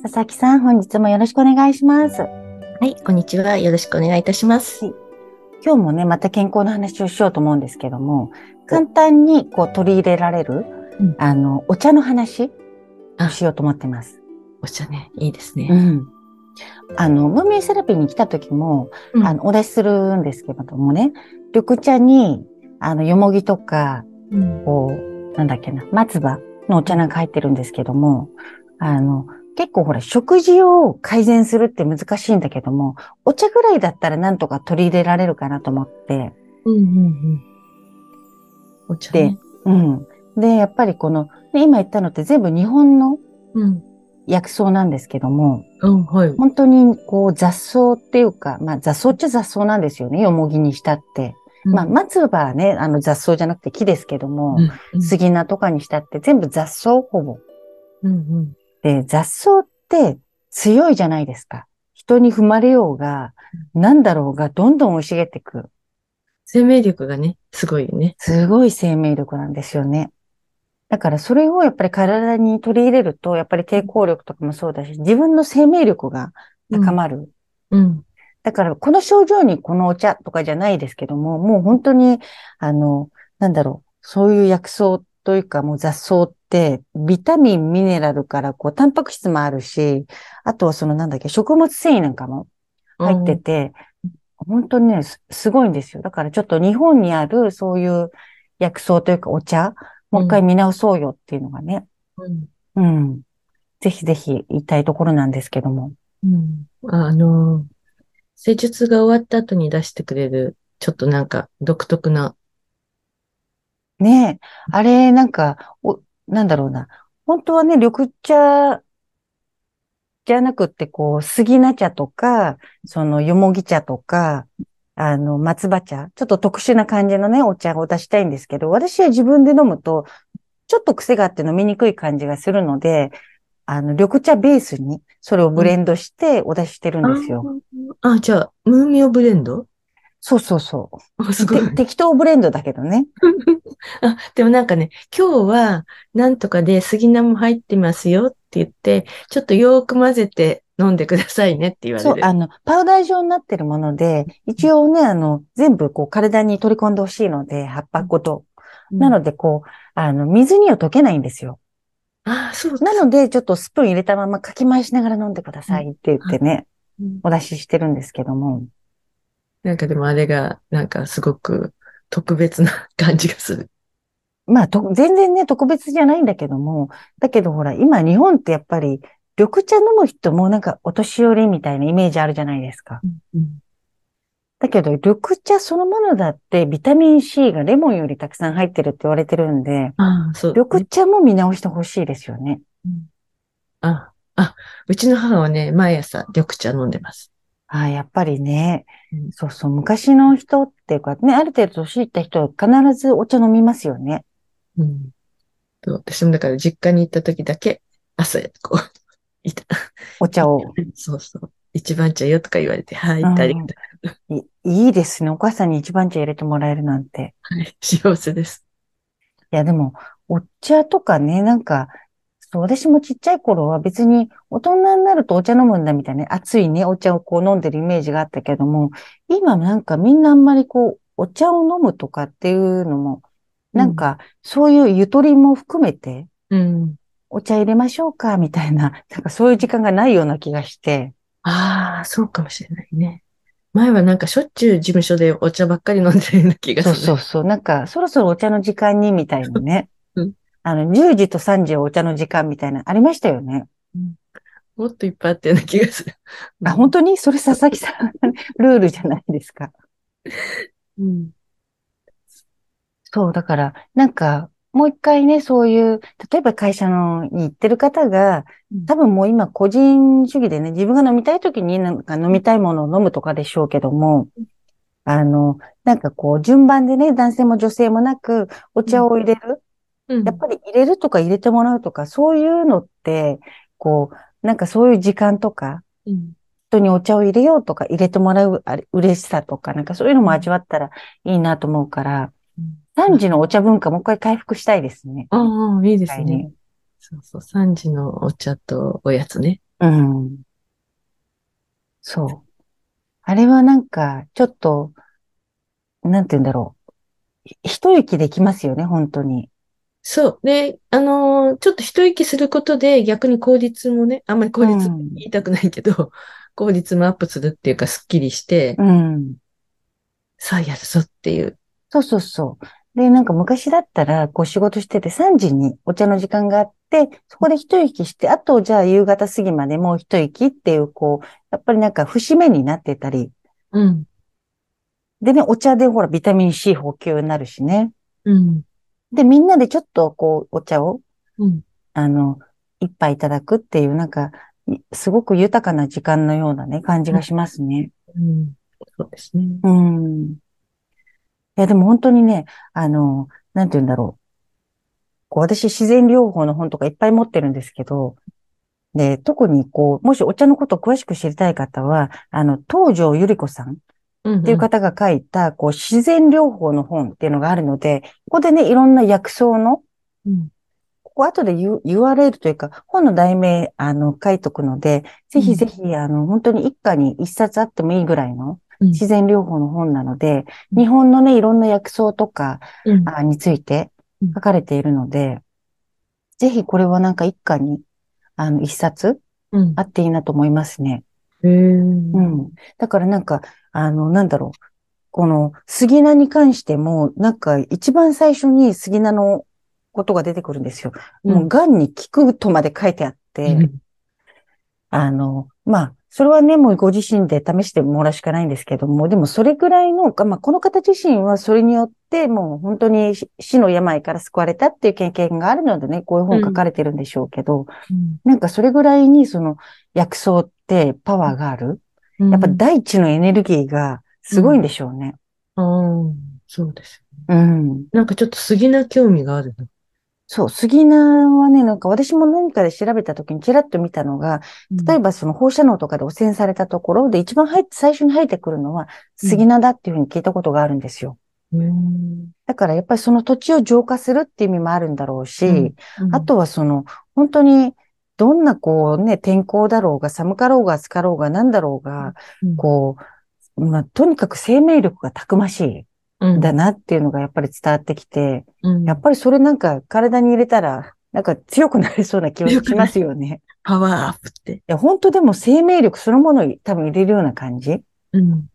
佐々木さん本日もよろしくお願いしますはい、こんにちは。よろしくお願いいたします。はい今日もねまた健康の話をしようと思うんですけども簡単にこう取り入れられる、うんあのお茶の話をあしようと思ってますお茶ね、いいですね。うん。あの、ムーミンセラピーに来た時も、うんあの、お出しするんですけれどもね、緑茶に、あの、よもぎとか、うんこう、なんだっけな、松葉のお茶なんか入ってるんですけども、あの、結構ほら、食事を改善するって難しいんだけども、お茶ぐらいだったらなんとか取り入れられるかなと思って、うんうんうん。お茶でね。うん。で、やっぱりこの、ね今言ったのって全部日本のうん。薬草なんですけども、うん、はい。本当にこう雑草っていうか、まあ雑草っちゃ雑草なんですよね、よもぎにしたって。まあ松葉はね、あの雑草じゃなくて木ですけども、うんうん杉菜とかにしたって全部雑草ほぼ。うんうんで、雑草って強いじゃないですか。人に踏まれようが、なんだろうが、どんどん生い茂ってくる。生命力がね、すごいよね。すごい生命力なんですよね。だからそれをやっぱり体に取り入れると、やっぱり抵抗力とかもそうだし、自分の生命力が高まる。うん。だから、この症状にこのお茶とかじゃないですけども、もう本当に、あの、なんだろう、そういう薬草というかもう雑草って、ビタミン、ミネラルから、こう、タンパク質もあるし、あとはそのなんだっけ、食物繊維なんかも入ってて、本当にね、すすごいんですよ。だからちょっと日本にあるそういう薬草というかお茶、もう一回見直そうよっていうのがね、うん。うん。ぜひぜひ言いたいところなんですけども。うん。あの、施術が終わった後に出してくれる、ちょっとなんか独特な、ねえ、あれ、なんか、お、なんだろうな。本当はね、緑茶じゃなくって、こう、杉菜茶とか、その、よもぎ茶とか、あの、松葉茶、ちょっと特殊な感じのね、お茶を出したいんですけど、私は自分で飲むと、ちょっと癖があって飲みにくい感じがするので、あの、緑茶ベースに、それをブレンドしてお出ししてるんですよ。ああ、じゃあ、ムーミオブレンド？そうそうそう。あすごいて。適当ブレンドだけどね。あ、でもなんかね、今日はなんとかで杉菜も入ってますよって言って、ちょっとよーく混ぜて飲んでくださいねって言わそう、れる。あの、パウダー状になってるもので、一応ね、あの、全部こう体に取り込んでほしいので、葉っぱごと。うんなので、こう、あの、水には溶けないんですよ。ああ、そうなので、ちょっとスプーン入れたままかき回しながら飲んでくださいって言ってね、うんお出ししてるんですけども。なんかでもあれが、なんかすごく特別な感じがする。まあ、と、全然ね、特別じゃないんだけども、だけどほら、今日本ってやっぱり、緑茶飲む人もなんかお年寄りみたいなイメージあるじゃないですか。うんだけど、緑茶そのものだってビタミン C がレモンよりたくさん入ってるって言われてるんで、ああ、そう。緑茶も見直してほしいですよね。あ、あ、うちの母はね、毎朝緑茶飲んでます。ああ、やっぱりねうん、そうそう、昔の人っていうかね、ある程度年いった人は必ずお茶飲みますよね。うん。私もだから実家に行った時だけ、朝、こう、いた。お茶を。そうそう。一番茶よとか言われて、はい、うんありがとう。いいいですね。お母さんに一番茶入れてもらえるなんて。はい、幸せです。いや、でも、お茶とかね、なんか、そう、私もちっちゃい頃は別に大人になるとお茶飲むんだみたいな、熱いね、お茶をこう飲んでるイメージがあったけども、今なんかみんなあんまりこう、お茶を飲むとかっていうのも、なんか、そういうゆとりも含めて、うん。お茶入れましょうか、みたいな、なんかそういう時間がないような気がして、ああ、そうかもしれないね。前はなんかしょっちゅう事務所でお茶ばっかり飲んでるような気がすそうる。そうそう、なんかそろそろお茶の時間に、みたいなねうん。あの、10時と3時はお茶の時間みたいな、ありましたよね。もっといっぱいあったような気がする。あ、本当に？それ佐々木さん、ルールじゃないですか。うん。そう、だから、なんか、もう一回ね、そういう、例えば会社のに行ってる方がうん、多分もう今個人主義でね、自分が飲みたい時になんか飲みたいものを飲むとかでしょうけども、あの、なんかこう、順番でね、男性も女性もなく、お茶を入れる。うんやっぱり入れるとか入れてもらうとか、そういうのって、こう、なんかそういう時間とか、うん人にお茶を入れようとか、入れてもらうあれ嬉しさとか、なんかそういうのも味わったらいいなと思うから、3時のお茶文化もう一回回復したいですね。ああ、いいですはいね。そうそう、3時のお茶とおやつね。うん。そう。あれはなんか、ちょっと、なんて言うんだろう。ひ一息できますよね、本当に。そう。で、あのーちょっと一息することで逆に効率もね、あんまり効率うん言いたくないけど、効率もアップするっていうか、スッキリして、うん。さあやるぞっていう。そうそうそう。で、なんか昔だったら、こう仕事してて3時にお茶の時間があって、そこで一息して、あとじゃあ夕方過ぎまでもう一息っていう、こう、やっぱりなんか節目になってたり。うん。でね、お茶でほらビタミン C 補給になるしね。うん。で、みんなでちょっとこう、お茶を、うん。あの、一杯いただくっていう、なんか、いすごく豊かな時間のようなね、感じがしますね。うん。そうですね。うん。いや、でも本当にね、あの、なんて言うんだろう。こう、私、自然療法の本とかいっぱい持ってるんですけど、で、特にこう、もしお茶のことを詳しく知りたい方は、あの、東條ゆり子さんっうん。ていう方が書いた、こう、自然療法の本っていうのがあるので、ここでね、いろんな薬草の、うん。ここ後で URL というか、本の題名、あの、書いとくので、ぜひぜひ、あの、本当に一家に一冊あってもいいぐらいのうん自然療法の本なので、うん日本のね、いろんな薬草とかうん。あについてうん書かれているので、ぜひこれはなんか一家に、あの、一冊うんあっていいなと思いますね。うん。だからなんか、あの、なんだろう。この杉菜に関しても、なんか一番最初に杉菜のことが出てくるんですよ。もう、癌に効くとまで書いてあって、うんあの、まあ、それはね、もうご自身で試してもらうしかないんですけども、でもそれぐらいの、まあ、この方自身はそれによって、もう本当に死死の病から救われたっていう経験があるのでね、こういう本書かれてるんでしょうけど、うんなんかそれぐらいにその薬草ってパワーがある？うん。やっぱ大地のエネルギーがすごいんでしょうね。ああ、そうです。うん。なんかちょっと杉な興味があるな。そう、杉菜はね、なんか私も何かで調べた時にちらっと見たのが、例えばその放射能とかで汚染されたところで一番入って、最初に生えてくるのは杉菜だっていうふうに聞いたことがあるんですよ。うん、だからやっぱりその土地を浄化するっていう意味もあるんだろうし、うんあとはその本当にどんなこうね、天候だろうが寒かろうが暑かろうが何だろうが、うんこう、まあ、とにかく生命力がたくましいうんんだなっていうのがやっぱり伝わってきて、うんやっぱりそれなんか体に入れたら、なんか強くなりそうな気がしますよね。パワーアップって。いや、本当でも生命力そのものを多分入れるような感じ。うん。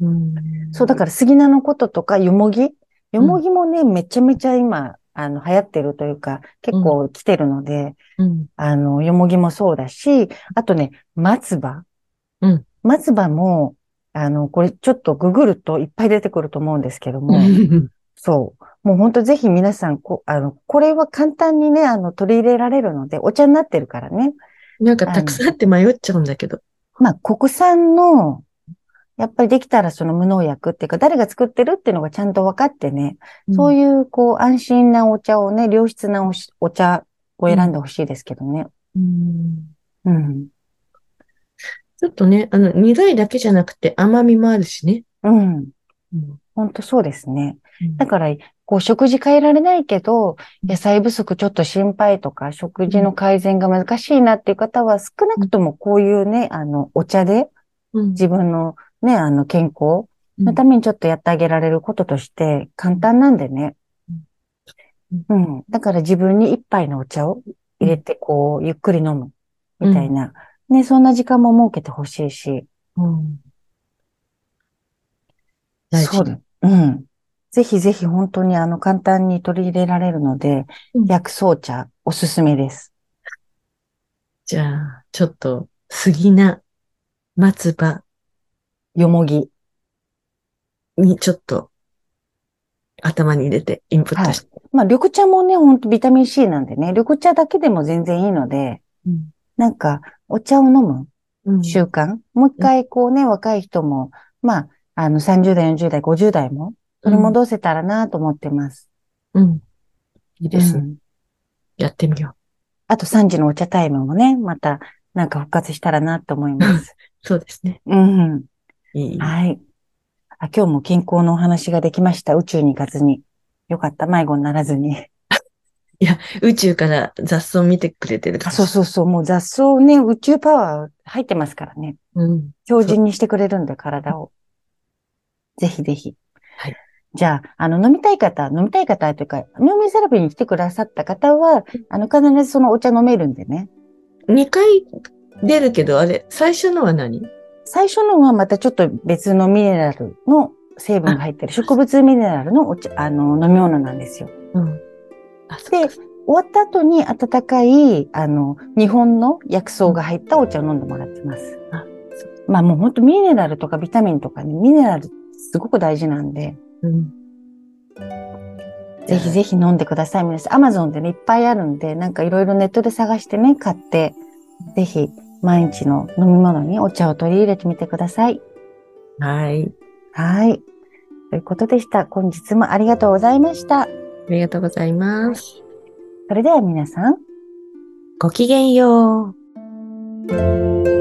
うん。そう、だから杉菜のこととか、よもぎよもぎもね、めちゃめちゃ今、あの、流行ってるというか、結構来てるので、うん。あの、よもぎもそうだし、あとね、松葉。うん。松葉も、あの、これちょっとググるといっぱい出てくると思うんですけども、そう。もう本当ぜひ皆さん、こ、あの、これは簡単にね、あの、取り入れられるので、お茶になってるからね。なんかたくさんあって迷っちゃうんだけど。まあ、国産の、やっぱりできたらその無農薬っていうか、誰が作ってるっていうのがちゃんと分かってね、そういいう、こう、安心なお茶をね、良質なお茶を選んでほしいですけどね。うん。うん。ちょっとね、あの、苦いだけじゃなくて甘みもあるしね。うん。うん。本当そうですね。うんだから、こう、食事変えられないけど、野菜不足ちょっと心配とか、食事の改善が難しいなっていう方は、少なくともこういうね、あの、お茶でうん自分のね、あの、健康うんのためにちょっとやってあげられることとして簡単なんでね。うん。だから自分に一杯のお茶を入れて、こう、ゆっくり飲む。みたいな。ね、そんな時間も設けてほしいし。うん大事そうだ。うん。ぜひぜひ本当にあの、簡単に取り入れられるので、うん薬草茶おすすめです。じゃあ、ちょっと、杉菜、松葉よもぎ。にちょっと頭に入れてインプットして。まあ、緑茶もね、ほんとビタミン C なんでね、緑茶だけでも全然いいので、うんなんか、お茶を飲むうん習慣、もう一回こうね、若い人も、まあ、あの、30代、40代、50代も取り戻せたらなと思ってます。うん。いいですね。うんやってみよう。あと3時のお茶タイムもね、また、なんか復活したらなと思います。そうですね。うん。いい。はい。あ今日も健康のお話ができました。宇宙に行かずに。よかった。迷子にならずに。宇宙から雑草見てくれてるかあら。そうそうそう。もう雑草ね、宇宙パワー入ってますからね。うん。強靭にしてくれるんで、体を。ぜひぜひ。はい。じゃあ、あの、飲みたい方、飲みたい方というか、飲みセラピーに来てくださった方は、あの、必ずそのお茶飲めるんでね。2回出るけど、あれ、最初のは何？最初のはまたちょっと別のミネラルの成分が入ってる植物ミネラルのお茶、あの、飲み物なんですよ。うん。あ、そで、終わった後に温かい、あの、日本の薬草が入ったお茶を飲んでもらってます。あまあもう本当ミネラルとかビタミンとかね、ミネラルすごく大事なんで、うん。ぜひぜひ飲んでください。皆さん、アマゾンでね、いっぱいあるんで、なんかいろいろネットで探してね、買って、ぜひ毎日の飲み物にお茶を取り入れてみてください。はい。はい。ということでした。本日もありがとうございました。ありがとうございます。それでは皆さん、ごきげんよう。